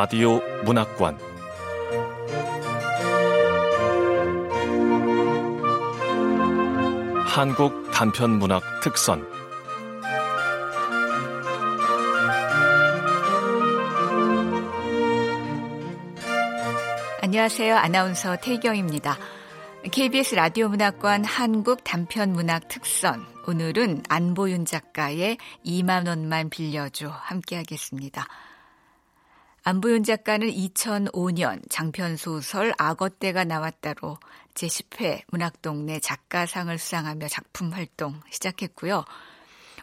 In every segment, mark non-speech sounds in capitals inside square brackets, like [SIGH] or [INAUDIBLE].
라디오 문학관 한국 단편 문학 특선 안녕하세요. 아나운서 태경입니다. KBS 라디오 문학관 한국 단편 문학 특선 오늘은 안보윤 작가의 2만 원만 빌려줘 함께 하겠습니다. 안보윤 작가는 2005년 장편 소설 악어떼가 나왔다로 제10회 문학동네 작가상을 수상하며 작품 활동 시작했고요.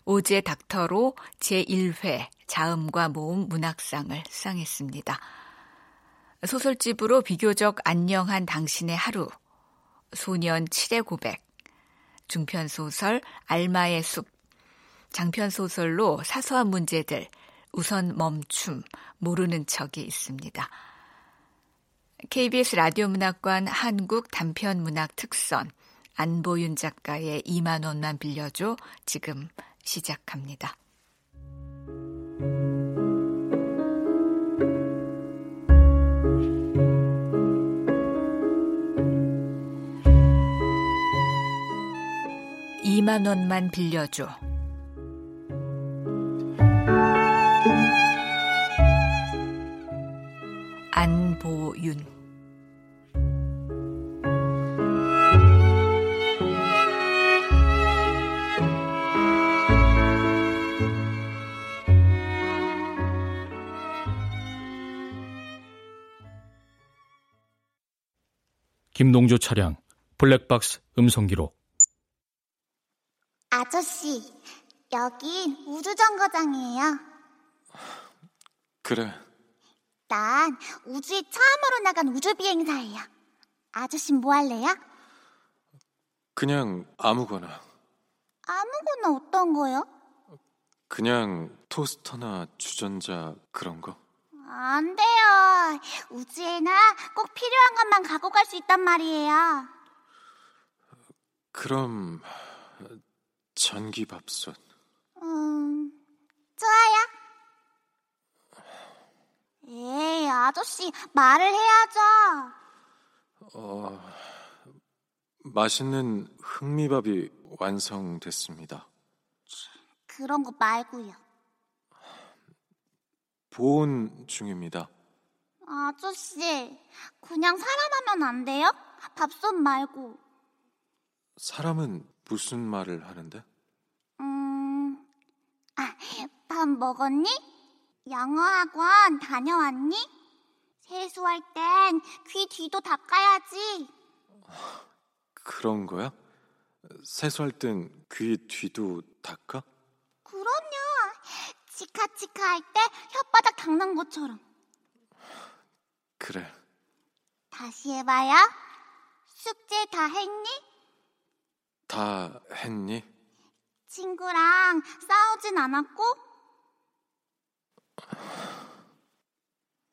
오제 닥터로 제1회 자음과 모음 문학상을 수상했습니다. 소설집으로 비교적 안녕한 당신의 하루, 소년 7의 고백, 중편소설 알마의 숲, 장편소설로 사소한 문제들, 우선 멈춤, 모르는 척이 있습니다. KBS 라디오 문학관 한국 단편 문학 특선 안보윤 작가의 2만 원만 빌려줘 지금 시작합니다. 2만 원만 빌려줘. 안보윤 김동조 차량 블랙박스 음성 기록 아저씨, 여긴 우주정거장이에요. 그래. 난 우주에 처음으로 나간 우주비행사예요. 아저씨 뭐 할래요? 그냥 아무거나. 아무거나 어떤 거요? 그냥 토스터나 주전자 그런 거. 안 돼요. 우주에나 꼭 필요한 것만 갖고 갈 수 있단 말이에요. 그럼 전기밥솥. 음, 좋아요. 에이, 아저씨, 말을 해야죠. 어, 맛있는 흑미밥이 완성됐습니다. 그런 거 말고요. 보온 중입니다. 아저씨, 그냥 사람 하면 안 돼요? 밥솥 말고. 사람은 무슨 말을 하는데? 음, 아, 밥 먹었니? 영어 학원 다녀왔니? 세수할 땐 귀 뒤도 닦아야지. 그런 거야? 세수할 땐 귀 뒤도 닦아? 그럼요. 치카치카 할 때 혓바닥 닦는 것처럼. 그래. 다시 해봐요. 숙제 다 했니? 다 했니? 친구랑 싸우진 않았고?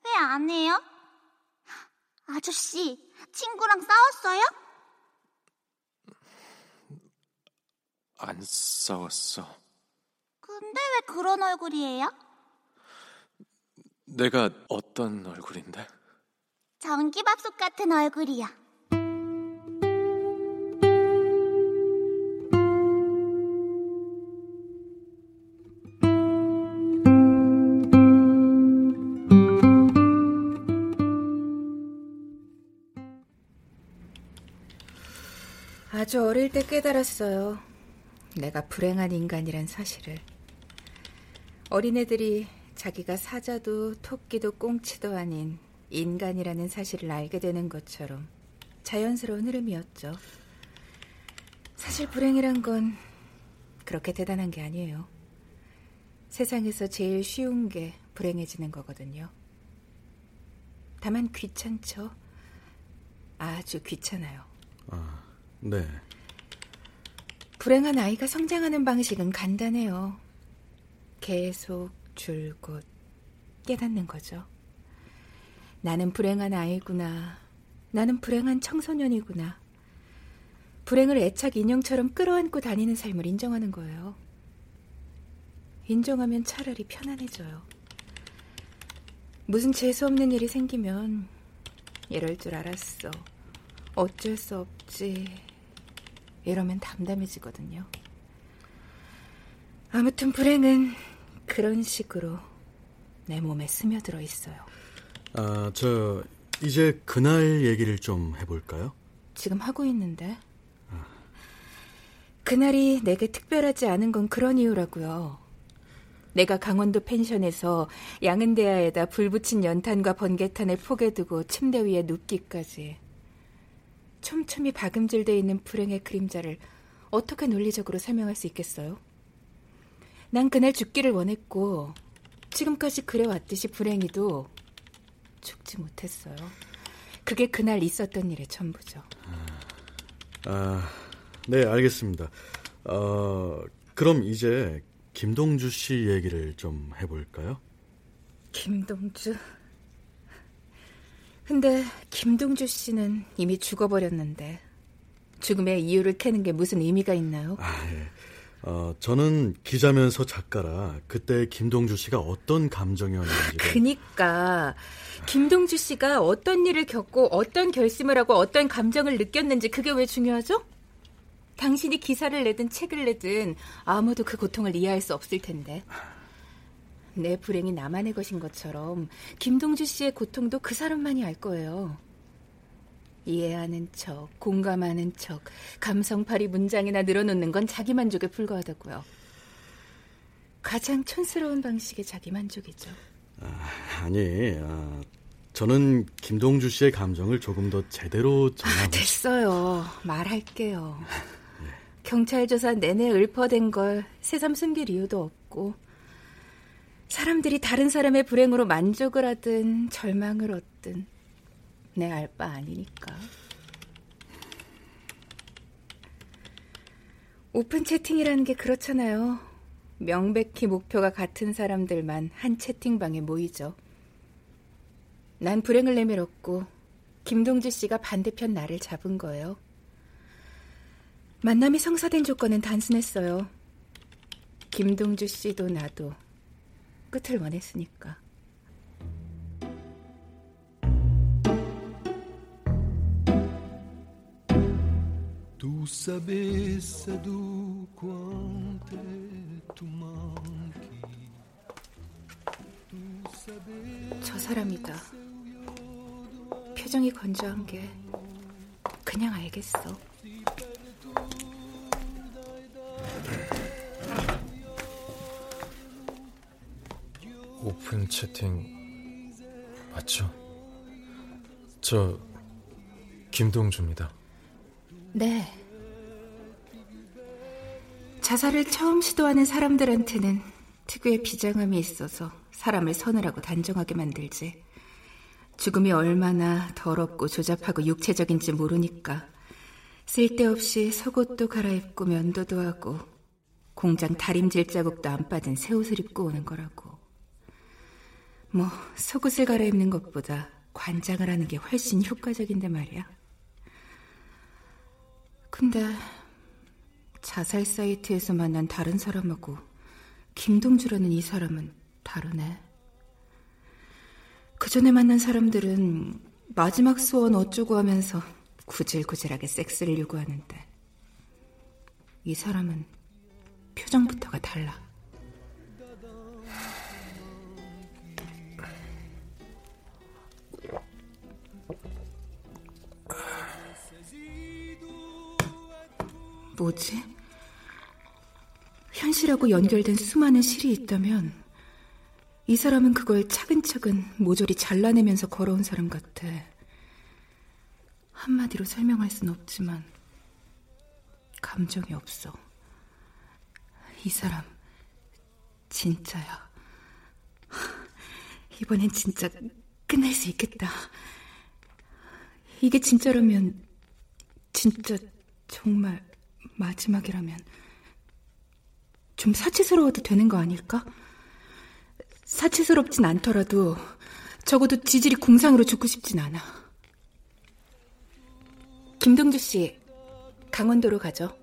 왜안 해요? 아저씨, 친구랑 싸웠어요? 안 싸웠어. 근데 왜 그런 얼굴이에요? 내가 어떤 얼굴인데? 전기밥솥 같은 얼굴이야. 아주 어릴 때 깨달았어요. 내가 불행한 인간이란 사실을. 어린애들이 자기가 사자도 토끼도 꽁치도 아닌 인간이라는 사실을 알게 되는 것처럼 자연스러운 흐름이었죠. 사실 불행이란 건 그렇게 대단한 게 아니에요. 세상에서 제일 쉬운 게 불행해지는 거거든요. 다만 귀찮죠. 아주 귀찮아요. 아, 네. 불행한 아이가 성장하는 방식은 간단해요. 계속 줄곧 깨닫는 거죠. 나는 불행한 아이구나. 나는 불행한 청소년이구나. 불행을 애착 인형처럼 끌어안고 다니는 삶을 인정하는 거예요. 인정하면 차라리 편안해져요. 무슨 재수없는 일이 생기면 이럴 줄 알았어. 어쩔 수 없지. 이러면 담담해지거든요. 아무튼 불행은 그런 식으로 내 몸에 스며들어 있어요. 아, 저 이제 그날 얘기를 좀 해볼까요? 지금 하고 있는데. 그날이 내게 특별하지 않은 건 그런 이유라고요. 내가 강원도 펜션에서 양은대야에다 불 붙인 연탄과 번개탄을 포개 두고 침대 위에 눕기까지 촘촘히 박음질돼 있는 불행의 그림자를 어떻게 논리적으로 설명할 수 있겠어요? 난 그날 죽기를 원했고 지금까지 그래왔듯이 불행히도 죽지 못했어요. 그게 그날 있었던 일의 전부죠. 아, 네, 알겠습니다. 어, 그럼 이제 김동주 씨 얘기를 좀 해볼까요? 김동주? 근데 김동주 씨는 이미 죽어버렸는데 죽음의 이유를 캐는 게 무슨 의미가 있나요? 아, 예. 어, 저는 기자면서 작가라 그때 김동주 씨가 어떤 감정이었는지 그니까 김동주 씨가 어떤 일을 겪고 어떤 결심을 하고 어떤 감정을 느꼈는지 그게 왜 중요하죠? 당신이 기사를 내든 책을 내든 아무도 그 고통을 이해할 수 없을 텐데. 내 불행이 나만의 것인 것처럼 김동주 씨의 고통도 그 사람만이 알 거예요. 이해하는 척, 공감하는 척, 감성팔이 문장이나 늘어놓는 건 자기 만족에 불과하다고요. 가장 촌스러운 방식의 자기 만족이죠. 아, 니 아, 저는 김동주 씨의 감정을 조금 더 제대로 전하고 아, 됐어요. 말할게요. 경찰 조사 내내 읊어댄 걸 새삼 숨길 이유도 없고 사람들이 다른 사람의 불행으로 만족을 하든 절망을 얻든 내 알 바 아니니까. 오픈 채팅이라는 게 그렇잖아요. 명백히 목표가 같은 사람들만 한 채팅방에 모이죠. 난 불행을 내밀었고 김동주 씨가 반대편 나를 잡은 거예요. 만남이 성사된 조건은 단순했어요. 김동주 씨도 나도 끝을 원했으니까. 저 사람이다. 표정이 건조한 게 그냥 알겠어. 오픈 채팅 맞죠? 저 김동주입니다. 네. 자살을 처음 시도하는 사람들한테는 특유의 비장함이 있어서 사람을 서늘하고 단정하게 만들지. 죽음이 얼마나 더럽고 조잡하고 육체적인지 모르니까 쓸데없이 속옷도 갈아입고 면도도 하고 공장 다림질 자국도 안 빠진 새 옷을 입고 오는 거라고. 뭐 속옷을 갈아입는 것보다 관장을 하는 게 훨씬 효과적인데 말이야. 근데 자살 사이트에서 만난 다른 사람하고 김동주라는 이 사람은 다르네. 그 전에 만난 사람들은 마지막 소원 어쩌고 하면서 구질구질하게 섹스를 요구하는데 이 사람은 표정부터가 달라. 뭐지? 현실하고 연결된 수많은 실이 있다면 이 사람은 그걸 차근차근 모조리 잘라내면서 걸어온 사람 같아. 한마디로 설명할 순 없지만 감정이 없어. 이 사람 진짜야. [LAUGHS] 이번엔 진짜 끝낼 수 있겠다. 이게 진짜라면 진짜 정말 마지막이라면 좀 사치스러워도 되는 거 아닐까? 사치스럽진 않더라도 적어도 지질이 궁상으로 죽고 싶진 않아. 김동주 씨, 강원도로 가죠.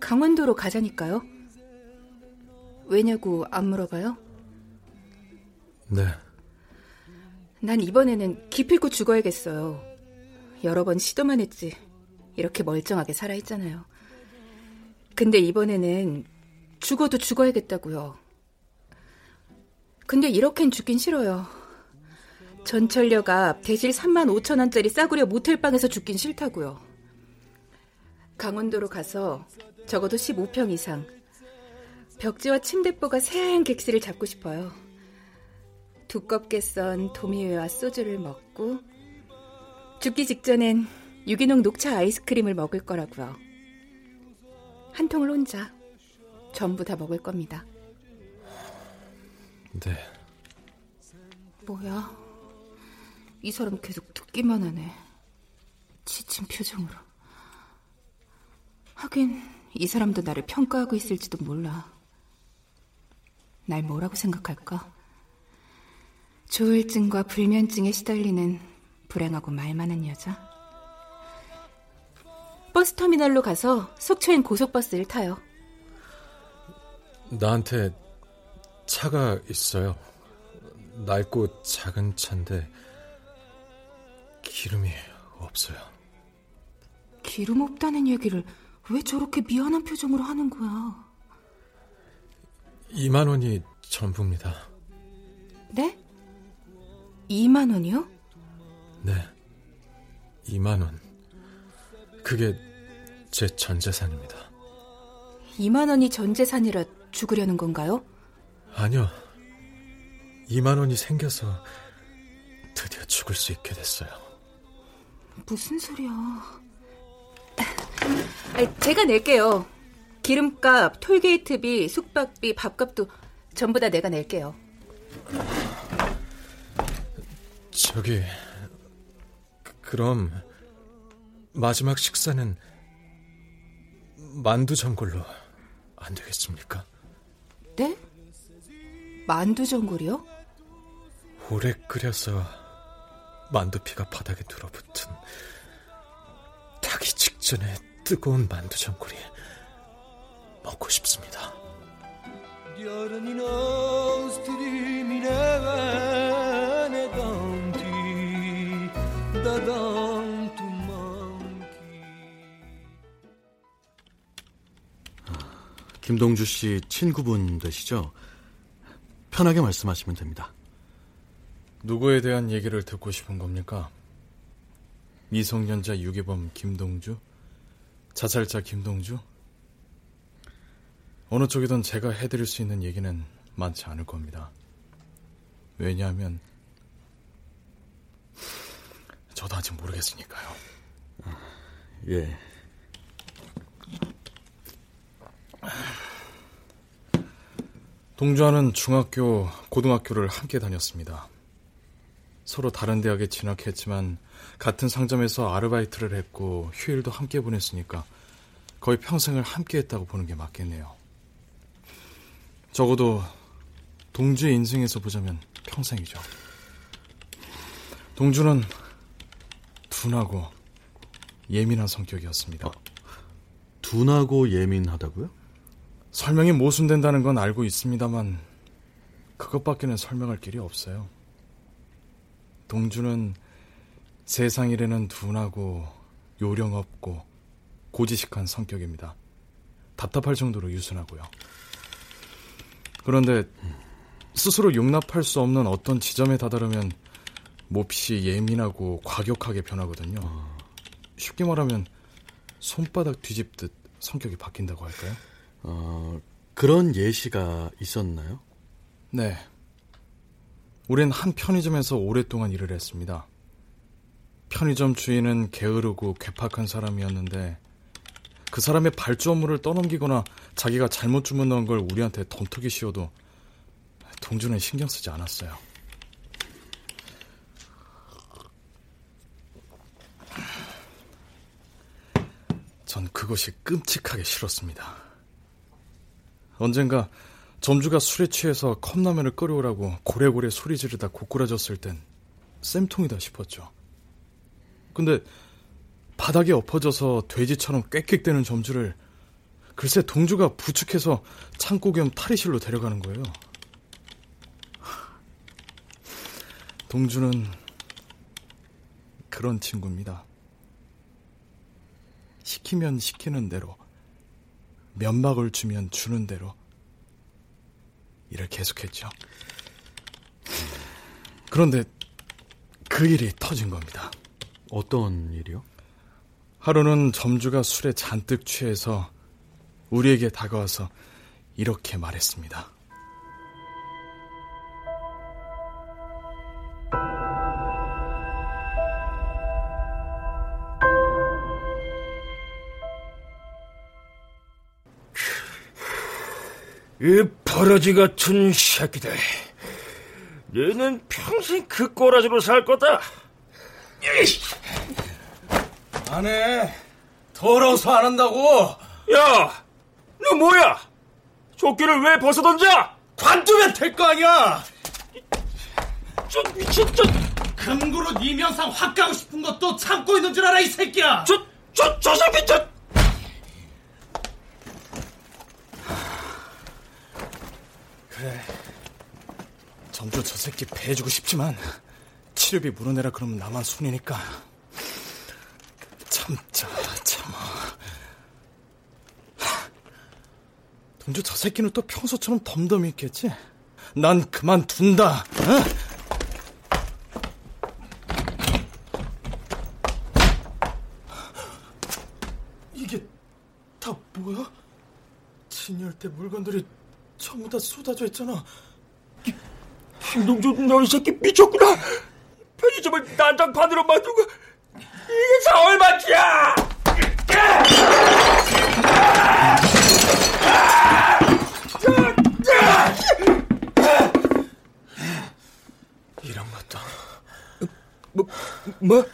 강원도로 가자니까요. 왜냐고 안 물어봐요? 네. 난 이번에는 기필코 죽어야겠어요. 여러 번 시도만 했지. 이렇게 멀쩡하게 살아있잖아요. 근데 이번에는 죽어도 죽어야겠다고요. 근데 이렇게는 죽긴 싫어요. 전철역 앞 대실 3만 5천 원짜리 싸구려 모텔방에서 죽긴 싫다고요. 강원도로 가서 적어도 15평 이상 벽지와 침대보가 새하얀 객실을 잡고 싶어요. 두껍게 썬 도미회와 소주를 먹고 죽기 직전엔 유기농 녹차 아이스크림을 먹을 거라고요. 한 통을 혼자 전부 다 먹을 겁니다. 네. 뭐야? 이 사람 계속 듣기만 하네. 지친 표정으로. 하긴 이 사람도 나를 평가하고 있을지도 몰라. 날 뭐라고 생각할까? 조울증과 불면증에 시달리는 불행하고 말 많은 여자. 버스터미널로 가서 속초행 고속버스를 타요. 나한테 차가 있어요. 낡고 작은 차인데 기름이 없어요. 기름 없다는 얘기를 왜 저렇게 미안한 표정으로 하는 거야? 2만 원이 전부입니다. 네? 2만 원이요? 네. 2만 원. 그게 제 전 재산입니다. 2만 원이 전 재산이라 죽으려는 건가요? 아니요. 2만 원이 생겨서 드디어 죽을 수 있게 됐어요. 무슨 소리야? [LAUGHS] 제가 낼게요. 기름값, 톨게이트비, 숙박비, 밥값도 전부 다 내가 낼게요. 저기 그럼 마지막 식사는 만두 전골로 안 되겠습니까? 네? 만두 전골이요? 오래 끓여서 만두피가 바닥에 들어붙은 타기 직전에 뜨거운 만두 전골이 먹고 싶습니다. 김동주 씨 친구분 되시죠? 편하게 말씀하시면 됩니다. 누구에 대한 얘기를 듣고 싶은 겁니까? 미성년자 유괴범 김동주? 자살자 김동주? 어느 쪽이든 제가 해드릴 수 있는 얘기는 많지 않을 겁니다. 왜냐하면 저도 아직 모르겠으니까요. 예. 동주와는 중학교, 고등학교를 함께 다녔습니다. 서로 다른 대학에 진학했지만 같은 상점에서 아르바이트를 했고 휴일도 함께 보냈으니까 거의 평생을 함께 했다고 보는 게 맞겠네요. 적어도 동주의 인생에서 보자면 평생이죠. 동주는 둔하고 예민한 성격이었습니다. 어, 둔하고 예민하다고요? 설명이 모순된다는 건 알고 있습니다만 그것밖에는 설명할 길이 없어요. 동주는 세상 일에는 둔하고 요령 없고 고지식한 성격입니다. 답답할 정도로 유순하고요. 그런데 스스로 용납할 수 없는 어떤 지점에 다다르면 몹시 예민하고 과격하게 변하거든요. 쉽게 말하면 손바닥 뒤집듯 성격이 바뀐다고 할까요? 어, 그런 예시가 있었나요? 네. 우린 한 편의점에서 오랫동안 일을 했습니다. 편의점 주인은 게으르고 괴팍한 사람이었는데 그 사람의 발주 업무를 떠넘기거나 자기가 잘못 주문 넣은 걸 우리한테 덤터기 씌워도 동주는 신경 쓰지 않았어요. 전 그것이 끔찍하게 싫었습니다. 언젠가 점주가 술에 취해서 컵라면을 끓여오라고 고래고래 소리 지르다 고꾸라졌을 땐 쌤통이다 싶었죠. 근데 바닥에 엎어져서 돼지처럼 꽥꽥대는 점주를 글쎄 동주가 부축해서 창고 겸 탈의실로 데려가는 거예요. 동주는 그런 친구입니다. 시키면 시키는 대로, 면박을 주면 주는 대로 일을 계속했죠. 그런데 그 일이 터진 겁니다. 어떤 일이요? 하루는 점주가 술에 잔뜩 취해서 우리에게 다가와서 이렇게 말했습니다. 이 버러지 같은 새끼들. 너는 평생 그 꼬라지로 살 거다. 안 해. 더러워서 안 한다고. 야, 너 뭐야? 조끼를 왜 벗어 던져? 관두면 될 거 아니야. 저 미친 저, 금그릇 이면상 확 가고 싶은 것도 참고 있는 줄 알아 이 새끼야. 저, 저, 저 새끼 저. 그래. 점주 저 새끼 배해주고 싶지만 치료비 물어내라 그러면 나만 손이니까 참자 참아. 동주 저 새끼는 또 평소처럼 덤덤히 있겠지? 난 그만둔다. 어? 이게 다 뭐야? 진열 때 물건들이 전부 다 쏟아져 있잖아. 김동주 너이 새끼 미쳤구나. 편의점을 난장판으로 만들고 이게 다 얼마치야? 이런 것도 뭐, 뭐?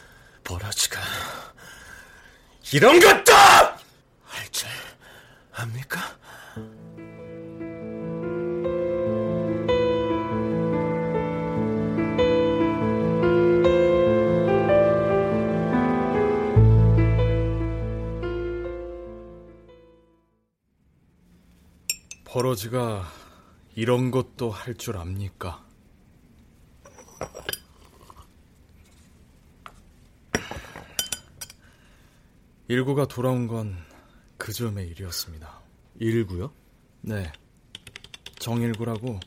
버라지가 이런 것도! 이런 것도 할 줄 압니까? 일구가 돌아온 건 그 즈음의 일이었습니다. 일구요? 네. 정일구라고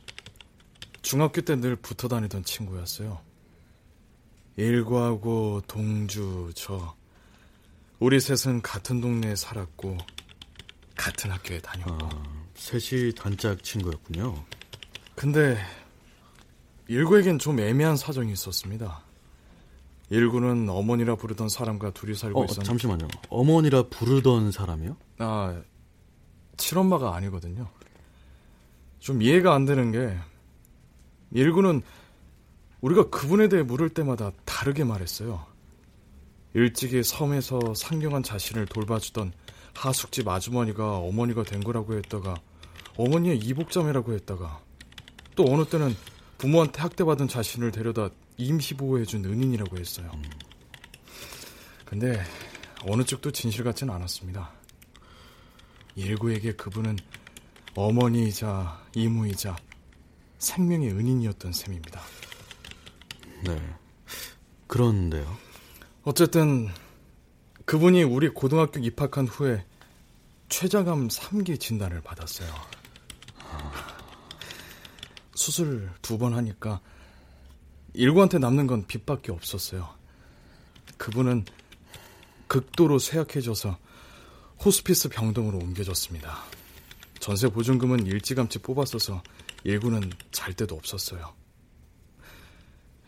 중학교 때 늘 붙어 다니던 친구였어요. 일구하고 동주, 저. 우리 셋은 같은 동네에 살았고, 같은 학교에 다녔고. 아, 셋이 단짝 친구였군요. 근데, 일구에겐 좀 애매한 사정이 있었습니다. 일구는 어머니라 부르던 사람과 둘이 살고 어, 있었는데. 잠시만요. 어머니라 부르던 사람이요? 아, 친엄마가 아니거든요. 좀 이해가 안 되는 게, 일구는 우리가 그분에 대해 물을 때마다 다르게 말했어요. 일찍이 섬에서 상경한 자신을 돌봐주던 하숙집 아주머니가 어머니가 된 거라고 했다가, 어머니의 이복자매라고 했다가, 또 어느 때는 부모한테 학대받은 자신을 데려다 임시보호해준 은인이라고 했어요. 근데 어느 쪽도 진실 같진 않았습니다. 일구에게 그분은 어머니이자 이모이자 생명의 은인이었던 셈입니다. 네. 그런데요. 어쨌든 그분이 우리 고등학교 입학한 후에 췌장암 3기 진단을 받았어요. 수술 두 번 하니까 일구한테 남는 건 빚밖에 없었어요. 그분은 극도로 쇠약해져서 호스피스 병동으로 옮겨졌습니다. 전세 보증금은 일찌감치 뽑았어서 일구는 잘 데도 없었어요.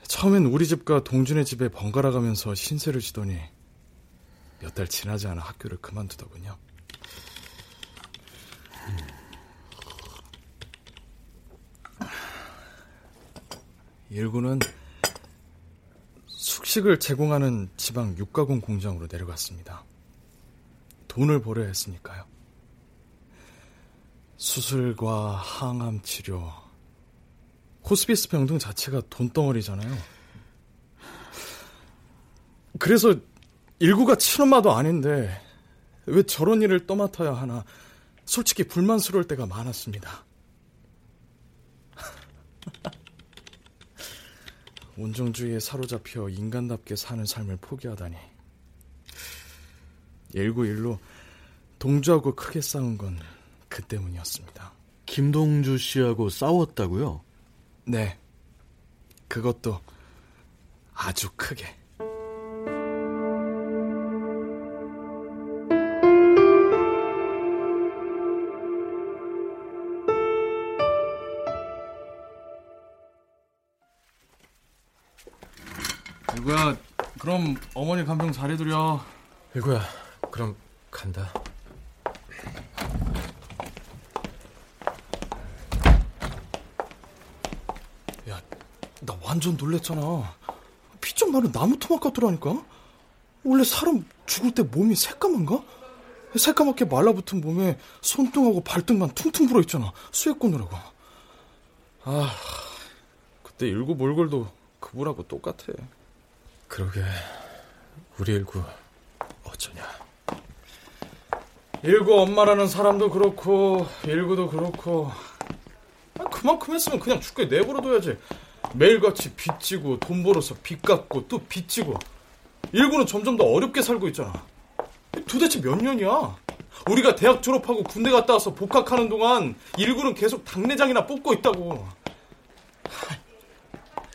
처음엔 우리 집과 동준의 집에 번갈아 가면서 신세를 지더니 몇 달 지나지 않아 학교를 그만두더군요. 일구는 숙식을 제공하는 지방 육가공 공장으로 내려갔습니다. 돈을 벌어야 했으니까요. 수술과 항암 치료, 호스피스 병동 자체가 돈덩어리잖아요. 그래서 일구가 친엄마도 아닌데 왜 저런 일을 떠맡아야 하나 솔직히 불만스러울 때가 많았습니다. [LAUGHS] 온정주의에 사로잡혀 인간답게 사는 삶을 포기하다니. 191로 동주하고 크게 싸운 건 그 때문이었습니다. 김동주 씨하고 싸웠다고요? 네. 그것도 아주 크게. 일구야, 그럼 어머니 간병 잘해드려. 일구야, 그럼 간다. 야, 나 완전 놀랬잖아. 피 좀 마른 나무 토막 같더라니까? 원래 사람 죽을 때 몸이 새까만가? 새까맣게 말라붙은 몸에 손등하고 발등만 퉁퉁 불어 있잖아. 수액 꽂느라고. 아, 그때 일구 몰골도 그분하고 똑같아. 그러게, 우리 일구 어쩌냐. 일구 엄마라는 사람도 그렇고, 일구도 그렇고. 아, 그만큼 했으면 그냥 죽게 내버려둬야지. 매일같이 빚지고 돈 벌어서 빚 갚고 또 빚지고 일구는 점점 더 어렵게 살고 있잖아 도대체 몇 년이야 우리가 대학 졸업하고 군대 갔다 와서 복학하는 동안 일구는 계속 당내장이나 뽑고 있다고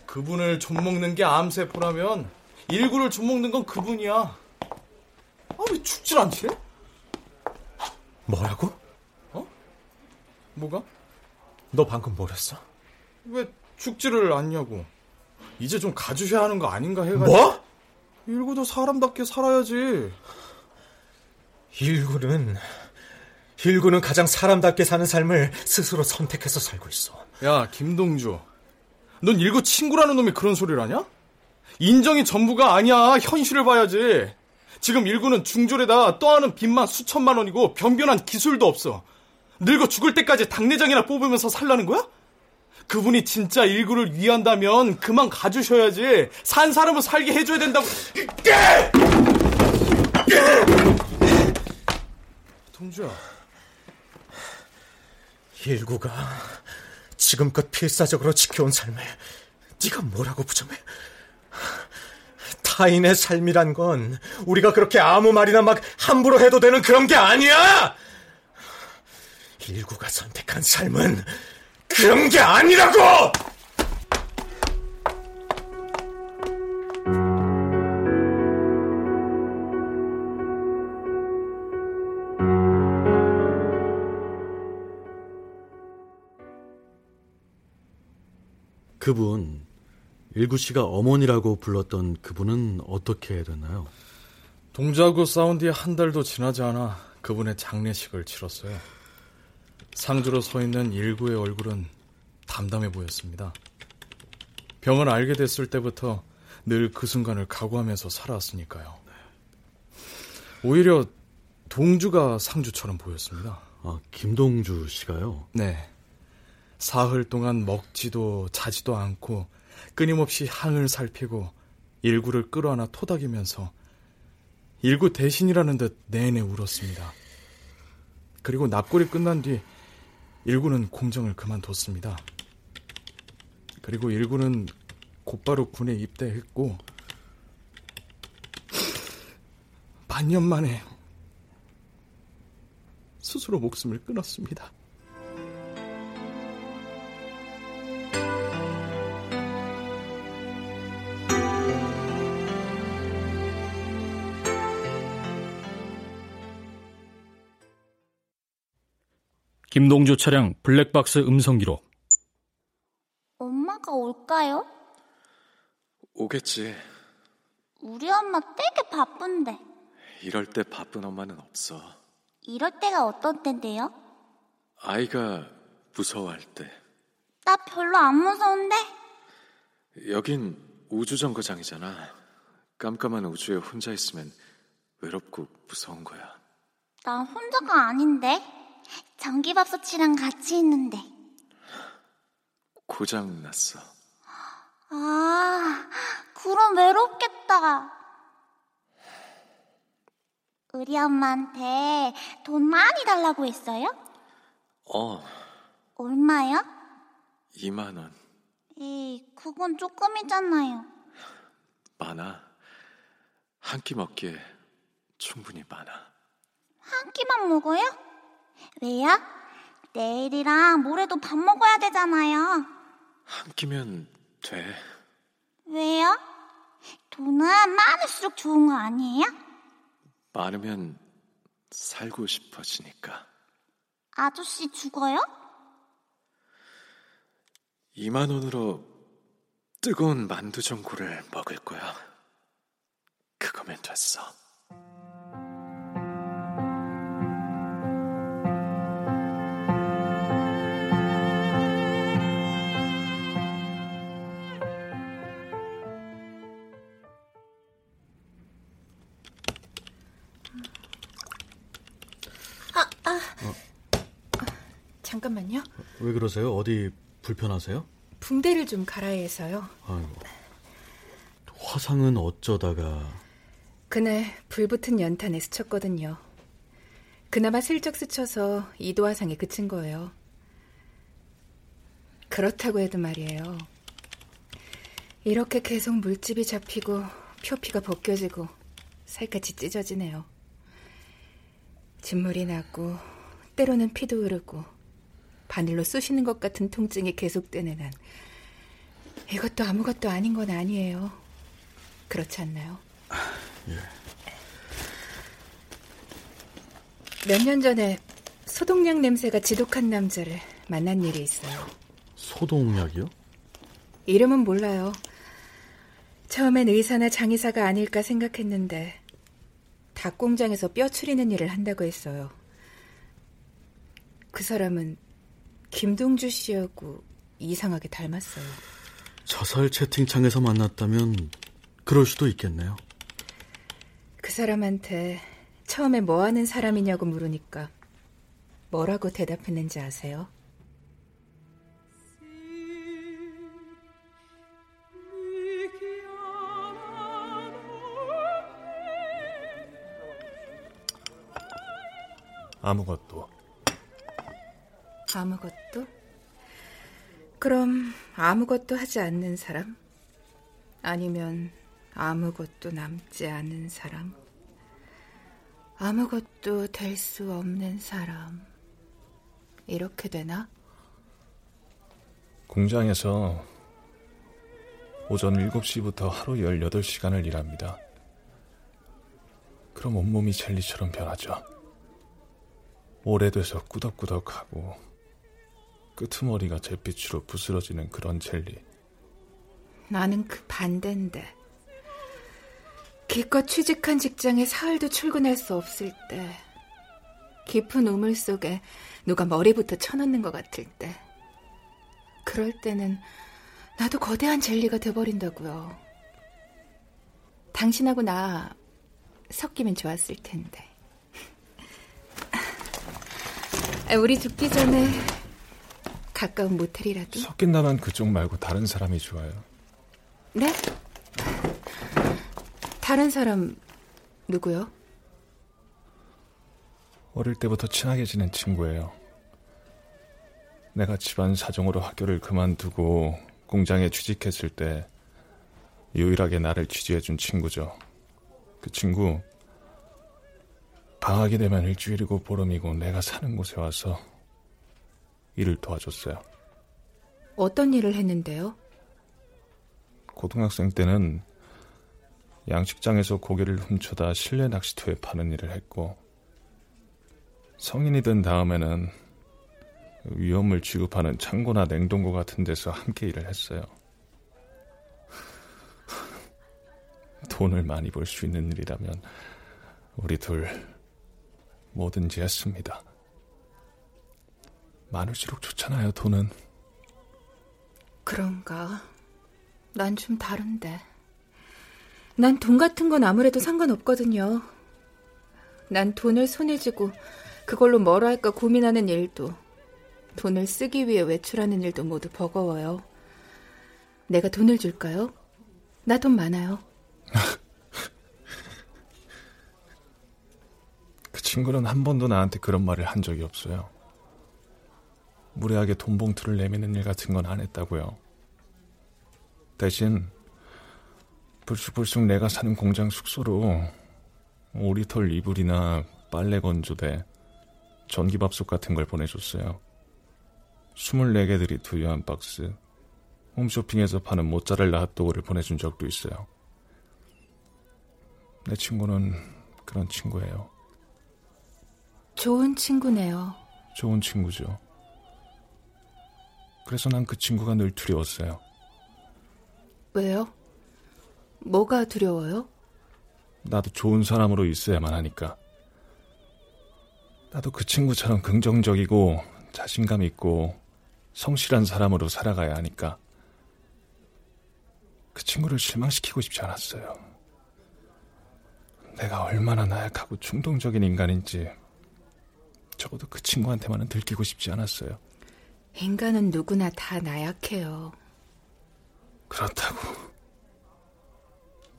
그분을 좀먹는 게 암세포라면 일구를 좀먹는 건 그분이야 아 왜 죽질 않지? 뭐라고? 어? 뭐가? 너 방금 뭐랬어? 왜 죽지를 않냐고. 이제 좀 가주셔야 하는 거 아닌가 해가지고. 뭐? 일구도 사람답게 살아야지. 일구는 일구는 가장 사람답게 사는 삶을 스스로 선택해서 살고 있어. 야, 김동주. 넌 일구 친구라는 놈이 그런 소리를 하냐? 인정이 전부가 아니야. 현실을 봐야지. 지금 일구는 중졸에다 떠하는 빚만 수천만 원이고 변변한 기술도 없어. 늙어 죽을 때까지 당내장이나 뽑으면서 살라는 거야? 그분이 진짜 일구를 위한다면 그만 가주셔야지. 산 사람을 살게 해줘야 된다고. 동주야. 일구가 지금껏 필사적으로 지켜온 삶에 네가 뭐라고 부정해? [LAUGHS] 타인의 삶이란 건 우리가 그렇게 아무 말이나 막 함부로 해도 되는 그런 게 아니야! 일구가 선택한 삶은 그런 게 아니라고! 그분 일구 씨가 어머니라고 불렀던 그분은 어떻게 됐나요? 동자하고 싸운 뒤에 한 달도 지나지 않아 그분의 장례식을 치렀어요. 상주로 서 있는 일구의 얼굴은 담담해 보였습니다. 병을 알게 됐을 때부터 늘 그 순간을 각오하면서 살아왔으니까요. 오히려 동주가 상주처럼 보였습니다. 아, 김동주 씨가요? 네. 사흘 동안 먹지도 자지도 않고 끊임없이 항을 살피고 일구를 끌어안아 토닥이면서 일구 대신이라는 듯 내내 울었습니다. 그리고 납골이 끝난 뒤 일구는 공정을 그만뒀습니다. 그리고 일구는 곧바로 군에 입대했고 반년 만에 스스로 목숨을 끊었습니다. 김동주 차량 블랙박스 음성 기록. 엄마가 올까요? 오겠지. 우리 엄마 되게 바쁜데. 이럴 때 바쁜 엄마는 없어. 이럴 때가 어떤 때인데요? 아이가 무서워할 때. 나 별로 안 무서운데? 여긴 우주 정거장이잖아. 깜깜한 우주에 혼자 있으면 외롭고 무서운 거야. 난 혼자가 아닌데. 전기밥솥이랑 같이 있는데. 고장 났어. 아, 그럼 외롭겠다. 우리 엄마한테 돈 많이 달라고 했어요? 어, 얼마요? 2만 원. 에이, 그건 조금이잖아요. 많아. 한 끼 먹기에 충분히 많아. 한 끼만 먹어요? 왜요? 내일이랑 모레도 밥 먹어야 되잖아요. 한 끼면 돼. 왜요? 돈은 많을수록 좋은 거 아니에요? 많으면 살고 싶어지니까. 아저씨 죽어요? 2만 원으로 뜨거운 만두 전골을 먹을 거야. 그거면 됐어. 왜 그러세요? 어디 불편하세요? 붕대를 좀 갈아야 해서요. 아이고. 화상은 어쩌다가 그날 불붙은 연탄에 스쳤거든요. 그나마 슬쩍 스쳐서 이도 화상에 그친 거예요. 그렇다고 해도 말이에요. 이렇게 계속 물집이 잡히고 표피가 벗겨지고 살갗이 찢어지네요. 진물이 나고 때로는 피도 흐르고 바늘로 쑤시는 것 같은 통증이 계속되는 한 이것도 아무것도 아닌 건 아니에요. 그렇지 않나요? 몇년 전에 소독약 냄새가 지독한 남자를 만난 일이 있어요. 소독약이요? 이름은 몰라요. 처음엔 의사나 장의사가 아닐까 생각했는데 닭 공장에서 뼈 추리는 일을 한다고 했어요. 그 사람은 김동주 씨하고 이상하게 닮았어요. 자살 채팅창에서 만났다면 그럴 수도 있겠네요. 그 사람한테 처음에 뭐 하는 사람이냐고 물으니까 뭐라고 대답했는지 아세요? 아무것도. 아무것도? 그럼 아무것도 하지 않는 사람? 아니면 아무것도 남지 않은 사람? 아무것도 될 수 없는 사람. 이렇게 되나? 공장에서 오전 7시부터 하루 18시간을 일합니다. 그럼 온몸이 젤리처럼 변하죠. 오래돼서 꾸덕꾸덕하고 끄트머리가 잿빛으로 부스러지는 그런 젤리. 나는 그 반대인데. 기껏 취직한 직장에 사흘도 출근할 수 없을 때. 깊은 우물 속에 누가 머리부터 쳐넣는 것 같을 때. 그럴 때는 나도 거대한 젤리가 돼버린다고요. 당신하고 나 섞이면 좋았을 텐데. [LAUGHS] 우리 죽기 전에 가까운 모텔이라도? 섞인다면 그쪽 말고 다른 사람이 좋아요. 네? 다른 사람 누구요? 어릴 때부터 친하게 지낸 친구예요. 내가 집안 사정으로 학교를 그만두고 공장에 취직했을 때 유일하게 나를 취재해준 친구죠. 그 친구 방학이 되면 일주일이고 보름이고 내가 사는 곳에 와서 일을 도와줬어요. 어떤 일을 했는데요? 고등학생 때는 양식장에서 고기를 훔쳐다 실내 낚시터에 파는 일을 했고 성인이 된 다음에는 위험을 취급하는 창고나 냉동고 같은 데서 함께 일을 했어요. [LAUGHS] 돈을 많이 벌 수 있는 일이라면 우리 둘 뭐든지 했습니다. 많을수록 좋잖아요, 돈은. 그런가. 난 좀 다른데. 난 돈 같은 건 아무래도 상관없거든요. 난 돈을 손에 쥐고 그걸로 뭘 할까 고민하는 일도, 돈을 쓰기 위해 외출하는 일도 모두 버거워요. 내가 돈을 줄까요? 나 돈 많아요. [LAUGHS] 그 친구는 한 번도 나한테 그런 말을 한 적이 없어요. 무례하게 돈 봉투를 내미는 일 같은 건 안 했다고요. 대신 불쑥불쑥 내가 사는 공장 숙소로 오리털 이불이나 빨래 건조대, 전기밥솥 같은 걸 보내줬어요. 24개 들이 두유 한 박스, 홈쇼핑에서 파는 모짜렐라 핫도그를 보내준 적도 있어요. 내 친구는 그런 친구예요. 좋은 친구네요. 좋은 친구죠. 그래서 난 그 친구가 늘 두려웠어요. 왜요? 뭐가 두려워요? 나도 좋은 사람으로 있어야만 하니까. 나도 그 친구처럼 긍정적이고 자신감 있고 성실한 사람으로 살아가야 하니까. 그 친구를 실망시키고 싶지 않았어요. 내가 얼마나 나약하고 충동적인 인간인지 적어도 그 친구한테만은 들키고 싶지 않았어요. 인간은 누구나 다 나약해요. 그렇다고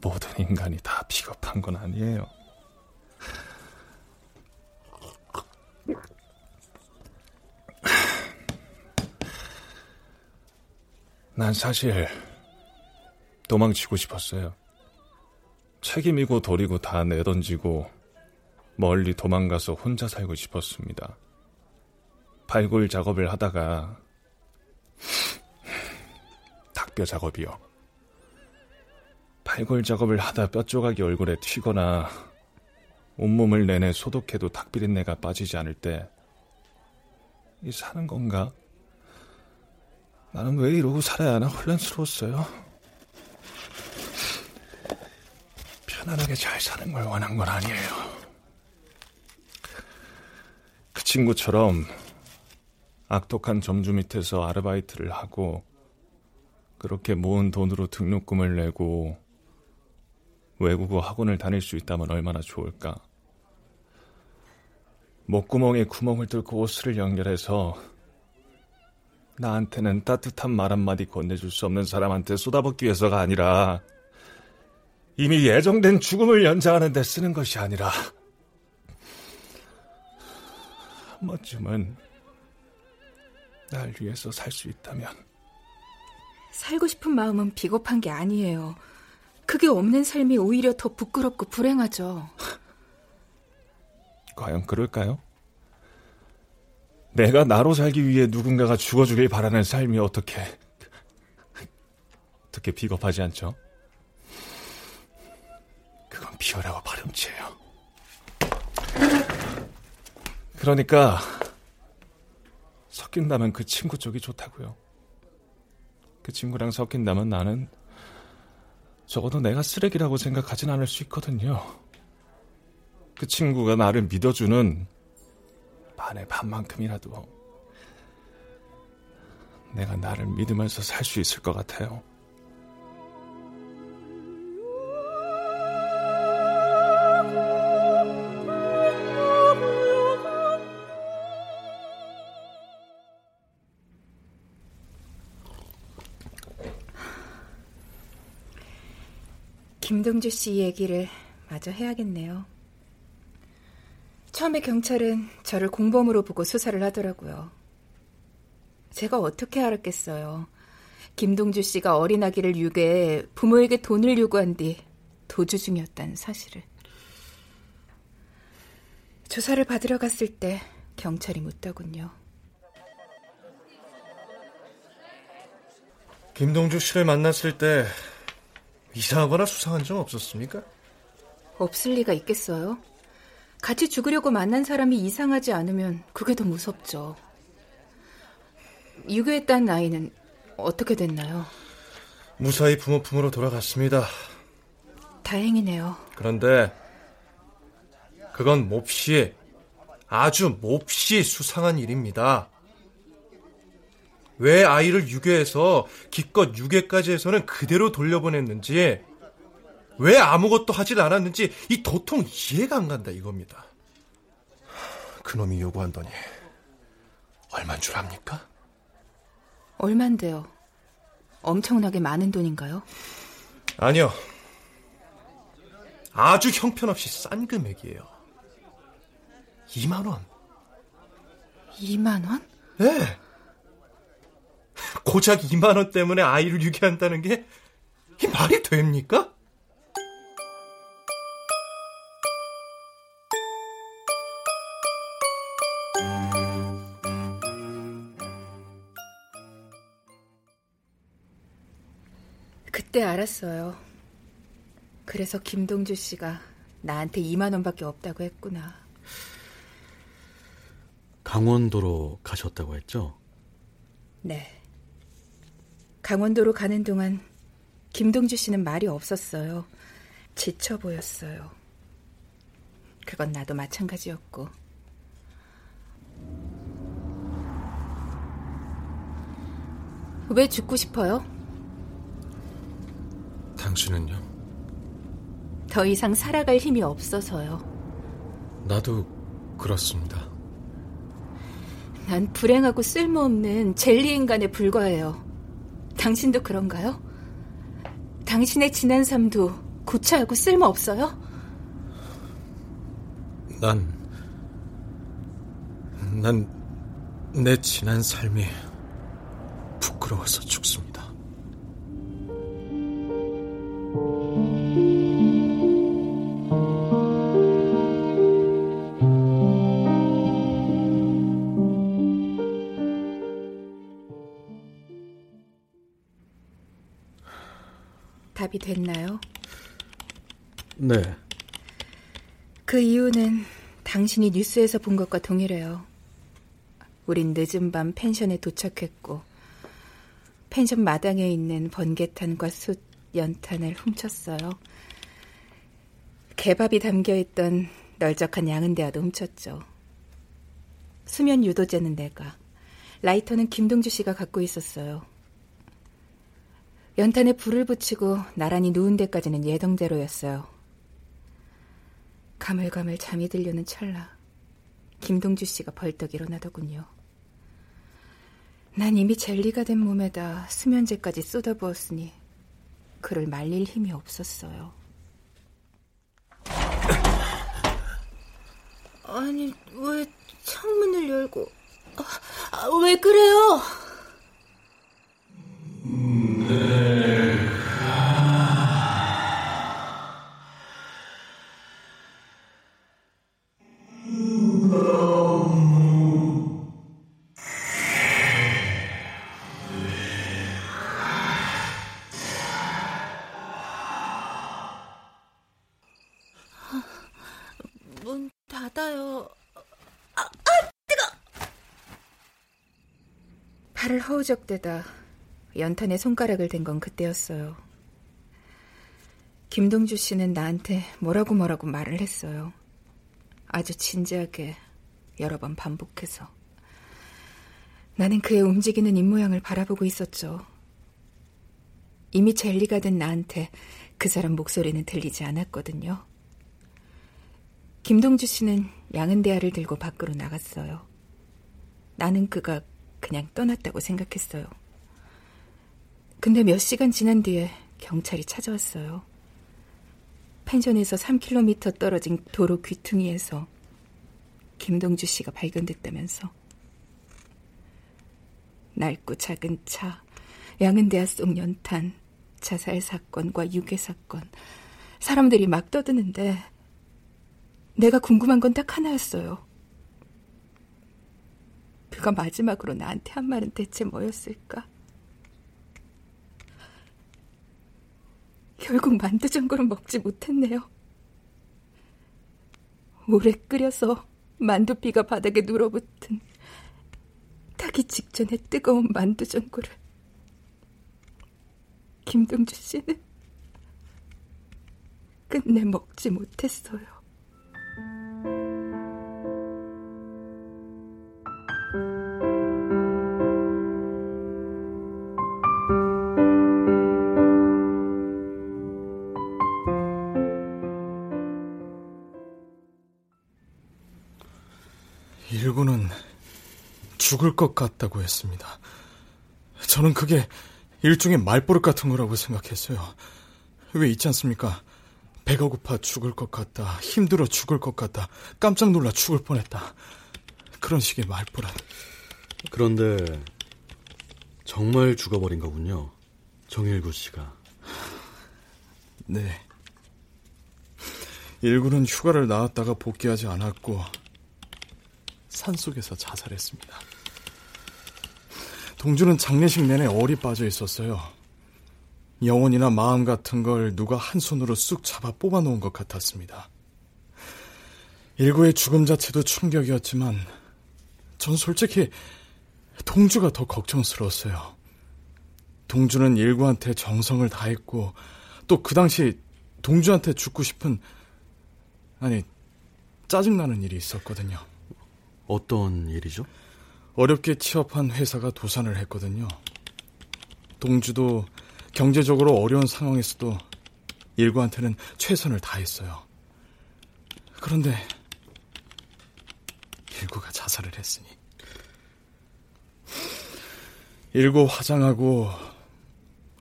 모든 인간이 다 비겁한 건 아니에요. 난 사실 도망치고 싶었어요. 책임이고 도리고 다 내던지고 멀리 도망가서 혼자 살고 싶었습니다. 발굴 작업을 하다가 닭뼈 작업이요. 발굴 작업을 하다 뼈 조각이 얼굴에 튀거나 온몸을 내내 소독해도 닭비린내가 빠지지 않을 때, 이 사는 건가? 나는 왜 이러고 살아야 하나 혼란스러웠어요. 편안하게 잘 사는 걸 원한 건 아니에요. 그 친구처럼 악독한 점주 밑에서 아르바이트를 하고 그렇게 모은 돈으로 등록금을 내고 외국어 학원을 다닐 수 있다면 얼마나 좋을까. 목구멍에 구멍을 뚫고 옷을 연결해서 나한테는 따뜻한 말 한마디 건네줄 수 없는 사람한테 쏟아붓기 위해서가 아니라 이미 예정된 죽음을 연장하는 데 쓰는 것이 아니라 한 번쯤은 날 위해서 살 수 있다면 살고 싶은 마음은 비겁한 게 아니에요. 그게 없는 삶이 오히려 더 부끄럽고 불행하죠. [LAUGHS] 과연 그럴까요? 내가 나로 살기 위해 누군가가 죽어주길 바라는 삶이 어떻게 어떻게 비겁하지 않죠? 그건 비열하고 발음치예요. 그러니까 섞인다면 그 친구 쪽이 좋다고요. 그 친구랑 섞인다면 나는 적어도 내가 쓰레기라고 생각하진 않을 수 있거든요. 그 친구가 나를 믿어주는 반의 반만큼이라도 내가 나를 믿으면서 살 수 있을 것 같아요. 김동주 씨 얘기를 마저 해야겠네요. 처음에 경찰은 저를 공범으로 보고 수사를 하더라고요. 제가 어떻게 알았겠어요. 김동주 씨가 어린 아기를 유괴해 부모에게 돈을 요구한 뒤 도주 중이었다는 사실을. 조사를 받으러 갔을 때 경찰이 묻더군요. 김동주 씨를 만났을 때 이상하거나 수상한 점 없었습니까? 없을 리가 있겠어요? 같이 죽으려고 만난 사람이 이상하지 않으면 그게 더 무섭죠. 유괴했다는 아이는 어떻게 됐나요? 무사히 부모 품으로 돌아갔습니다. 다행이네요. 그런데 그건 몹시 아주 몹시 수상한 일입니다. 왜 아이를 유괴해서 기껏 유괴까지 해서는 그대로 돌려보냈는지 왜 아무것도 하질 않았는지 이 도통 이해가 안 간다 이겁니다. 그놈이 요구한 돈이 얼만 줄 압니까? 얼만데요? 엄청나게 많은 돈인가요? 아니요. 아주 형편없이 싼 금액이에요. 2만 원. 2만 원? 네. 고작 2만 원 때문에 아이를 유괴한다는 게 이 말이 됩니까? 그때 알았어요. 그래서 김동주 씨가 나한테 2만 원밖에 없다고 했구나. 강원도로 가셨다고 했죠? 네. 강원도로 가는 동안 김동주 씨는 말이 없었어요. 지쳐 보였어요. 그건 나도 마찬가지였고. 왜 죽고 싶어요? 당신은요? 더 이상 살아갈 힘이 없어서요. 나도 그렇습니다. 난 불행하고 쓸모없는 젤리 인간에 불과해요. 당신도 그런가요? 당신의 지난 삶도 고차하고 쓸모없어요? 난, 난 내 지난 삶이 부끄러워서 죽습니다. 답이 됐나요? 네. 그 이유는 당신이 뉴스에서 본 것과 동일해요. 우린 늦은 밤 펜션에 도착했고 펜션 마당에 있는 번개탄과 숯, 연탄을 훔쳤어요. 개밥이 담겨있던 널적한 양은대화도 훔쳤죠. 수면 유도제는 내가, 라이터는 김동주 씨가 갖고 있었어요. 연탄에 불을 붙이고 나란히 누운 데까지는 예정대로였어요. 가물가물 잠이 들려는 찰나 김동주 씨가 벌떡 일어나더군요. 난 이미 젤리가 된 몸에다 수면제까지 쏟아부었으니 그를 말릴 힘이 없었어요. 아니, 왜 창문을 열고... 아, 왜 그래요? 문 허우적대다 연탄에 손가락을 댄 건 그때였어요. 김동주 씨는 나한테 뭐라고 뭐라고 말을 했어요. 아주 진지하게 여러 번 반복해서. 나는 그의 움직이는 입모양을 바라보고 있었죠. 이미 젤리가 된 나한테 그 사람 목소리는 들리지 않았거든요. 김동주 씨는 양은대야를 들고 밖으로 나갔어요. 나는 그가 그냥 떠났다고 생각했어요. 근데 몇 시간 지난 뒤에 경찰이 찾아왔어요. 펜션에서 3km 떨어진 도로 귀퉁이에서 김동주 씨가 발견됐다면서. 낡고 작은 차, 양은대야 속 연탄, 자살 사건과 유괴 사건, 사람들이 막 떠드는데 내가 궁금한 건 딱 하나였어요. 그가 마지막으로 나한테 한 말은 대체 뭐였을까? 결국 만두전골은 먹지 못했네요. 오래 끓여서 만두피가 바닥에 눌어붙은 타기 직전에 뜨거운 만두전골을 김동주 씨는 끝내 먹지 못했어요. 죽을 것 같다고 했습니다. 저는 그게 일종의 말버릇 같은 거라고 생각했어요. 왜 있지 않습니까? 배가 고파 죽을 것 같다, 힘들어 죽을 것 같다, 깜짝 놀라 죽을 뻔했다. 그런 식의 말버릇. 그런데 정말 죽어버린 거군요. 정일구 씨가. 네. 일구는 휴가를 나왔다가 복귀하지 않았고 산속에서 자살했습니다. 동주는 장례식 내내 얼이 빠져 있었어요. 영혼이나 마음 같은 걸 누가 한 손으로 쑥 잡아 뽑아놓은 것 같았습니다. 일구의 죽음 자체도 충격이었지만 전 솔직히 동주가 더 걱정스러웠어요. 동주는 일구한테 정성을 다했고 또 그 당시 동주한테 죽고 싶은 아니 짜증나는 일이 있었거든요. 어떤 일이죠? 어렵게 취업한 회사가 도산을 했거든요. 동주도 경제적으로 어려운 상황에서도 일구한테는 최선을 다했어요. 그런데 일구가 자살을 했으니 일구 화장하고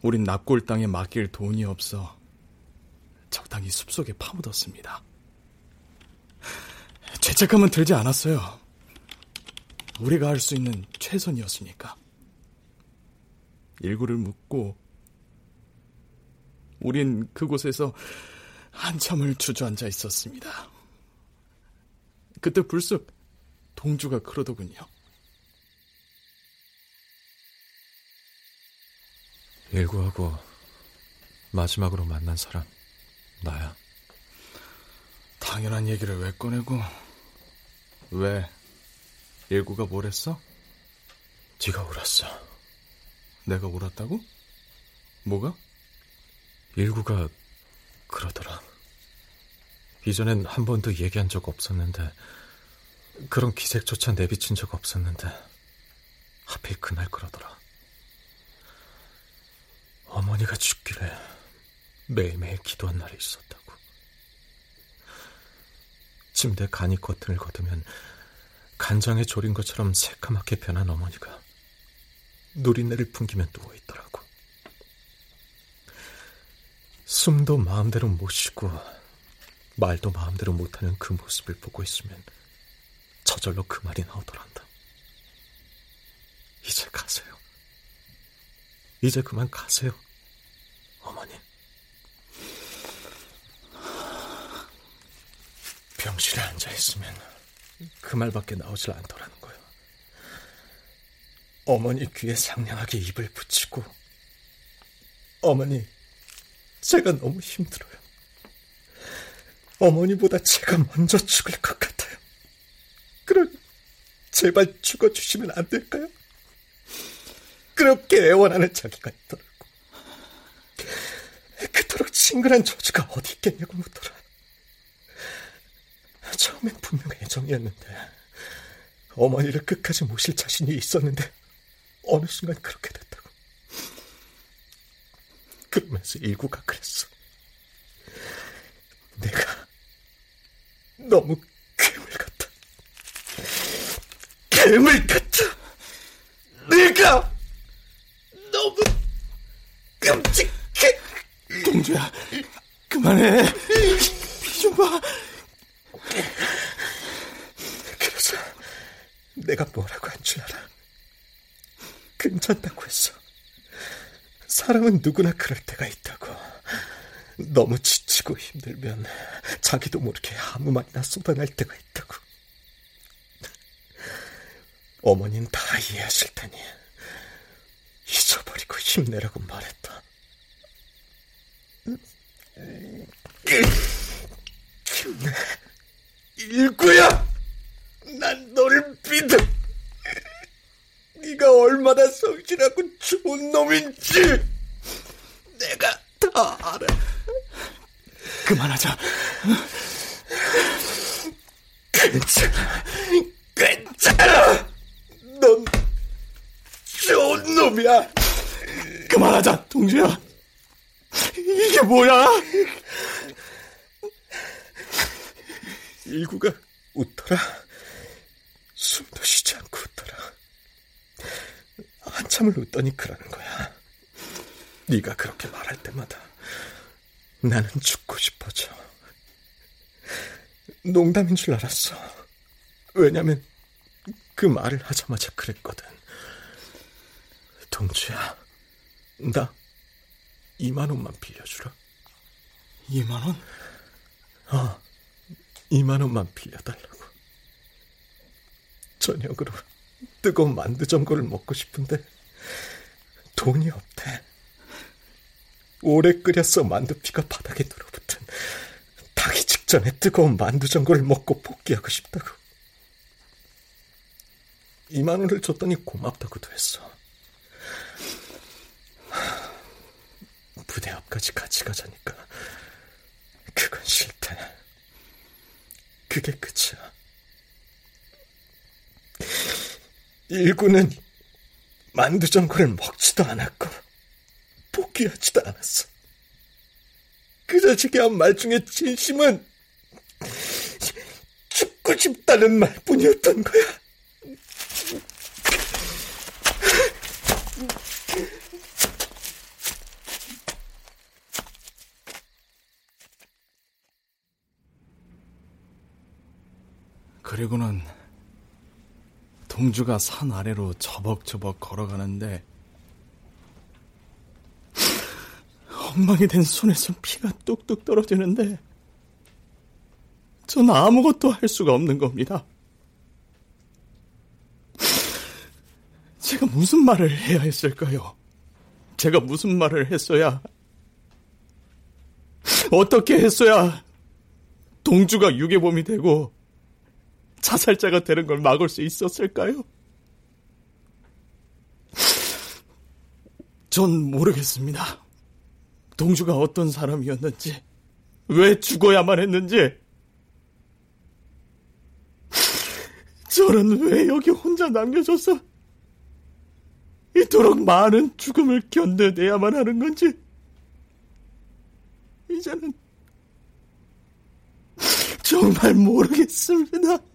우린 납골 땅에 맡길 돈이 없어 적당히 숲속에 파묻었습니다. 죄책감은 들지 않았어요. 우리가 할 수 있는 최선이었으니까. 일구를 묻고 우린 그곳에서 한참을 주저앉아 있었습니다. 그때 불쑥 동주가 그러더군요. 일구하고 마지막으로 만난 사람 나야. 당연한 얘기를 왜 꺼내고 왜 일구가 뭘 했어? 네가 울었어. 내가 울었다고? 뭐가? 일구가 그러더라. 이전엔 한 번도 얘기한 적 없었는데 그런 기색조차 내비친 적 없었는데 하필 그날 그러더라. 어머니가 죽기를 매일매일 기도한 날이 있었다고. 침대 간이 커튼을 걷으면 간장에 졸인 것처럼 새카맣게 변한 어머니가 누린내를 풍기며 누워 있더라고. 숨도 마음대로 못 쉬고 말도 마음대로 못하는 그 모습을 보고 있으면 저절로 그 말이 나오더란다. 이제 가세요. 이제 그만 가세요. 어머니. 병실에 앉아 있으면 그 말밖에 나오질 않더라는 거예요. 어머니 귀에 상냥하게 입을 붙이고 어머니 제가 너무 힘들어요. 어머니보다 제가 먼저 죽을 것 같아요. 그럼 제발 죽어주시면 안 될까요? 그렇게 애원하는 자기가 있더라고. 그토록 친근한 저주가 어디 있겠냐고 묻더라. 처음엔 분명 애정이었는데 어머니를 끝까지 모실 자신이 있었는데 어느 순간 그렇게 됐다고. 그러면서 일구가 그랬어. 내가 너무 괴물 같다. 괴물 같아. 내가 너무 끔찍해. 동주야, 그만해. 피 좀 봐. 그래서 내가 뭐라고 한 줄 알아? 괜찮다고 했어. 사람은 누구나 그럴 때가 있다고. 너무 지치고 힘들면 자기도 모르게 아무 말이나 쏟아낼 때가 있다고. 어머니는 다 이해하실 테니 잊어버리고 힘내라고 말했다. 힘내. 일구야! 난 너를 믿어. 네가 얼마나 성실하고 좋은 놈인지 내가 다 알아. 그만하자. 괜찮아. 괜찮아. 넌 좋은 놈이야. 그만하자, 동주야. 이게 뭐야? 일구가 웃더라. 숨도 쉬지 않고 웃더라. 한참을 웃더니 그러는 거야. 네가 그렇게 말할 때마다 나는 죽고 싶어져. 농담인 줄 알았어. 왜냐면 그 말을 하자마자 그랬거든. 동주야, 나 2만 원만 빌려주라. 2만 원? 어, 2만 원만 빌려달라고. 저녁으로 뜨거운 만두 전골을 먹고 싶은데 돈이 없대. 오래 끓였어 만두피가 바닥에 들어붙은 닭이 직전에 뜨거운 만두 전골을 먹고 복귀하고 싶다고. 2만 원을 줬더니 고맙다고도 했어. 부대 앞까지 같이 가자니까 그건 싫대. 그게 끝이야. 일구는 만두 전골을 먹지도 않았고 포기하지도 않았어. 그 자식이 한 말 중에 진심은 죽고 싶다는 말뿐이었던 거야. 그리고는 동주가 산 아래로 저벅저벅 걸어가는데 엉망이 된 손에서 피가 뚝뚝 떨어지는데 전 아무것도 할 수가 없는 겁니다. 제가 무슨 말을 해야 했을까요? 제가 무슨 말을 했어야 어떻게 했어야 동주가 유괴범이 되고 자살자가 되는 걸 막을 수 있었을까요? 전 모르겠습니다. 동주가 어떤 사람이었는지, 왜 죽어야만 했는지, 저는 왜 여기 혼자 남겨져서 이토록 많은 죽음을 견뎌내야만 하는 건지, 이제는 정말 모르겠습니다.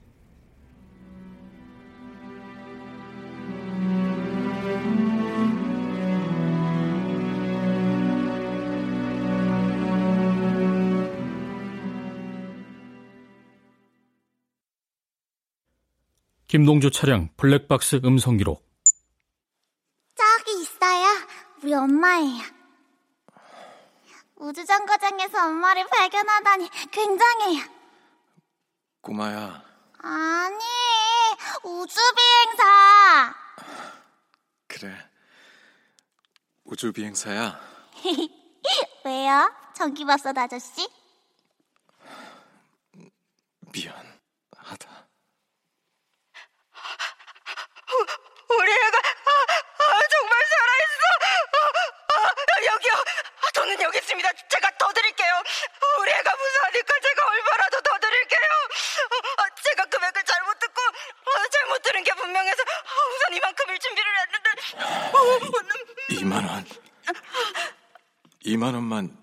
김동주 차량 블랙박스 음성 기록. 저기 있어요. 우리 엄마예요. 우주정거장에서 엄마를 발견하다니 굉장해요. 꼬마야, 아니, 우주비행사. 그래. 우주비행사야. [LAUGHS] 왜요? 전기밥솥 아저씨? 미안하다. 우리 애가 아, 아, 정말 살아있어. 아, 아, 여기요. 저는 여기 있습니다. 제가 더 드릴게요. 우리 애가 무사하니까 제가 얼마라도 더 드릴게요. 아, 제가 금액을 잘못 듣고 아, 잘못 들은 게 분명해서 아, 우선 이만큼을 준비를 했는데 2만 원. 2만 원만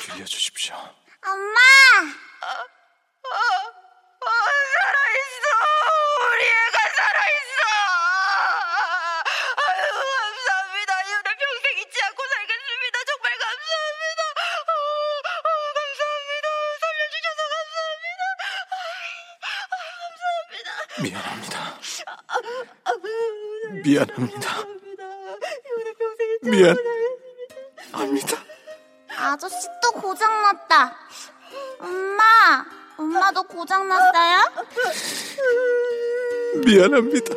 빌려주십시오. 엄마! 살아있어. 우리 애가 살아있어. 아유, 감사합니다. 이혼을 평생 잊지 않고 살겠습니다. 정말 감사합니다. 아, 아, 감사합니다. 살려주셔서 감사합니다. 감사합니다. 미안합니다. 이혼을 고장났어요? 미안합니다.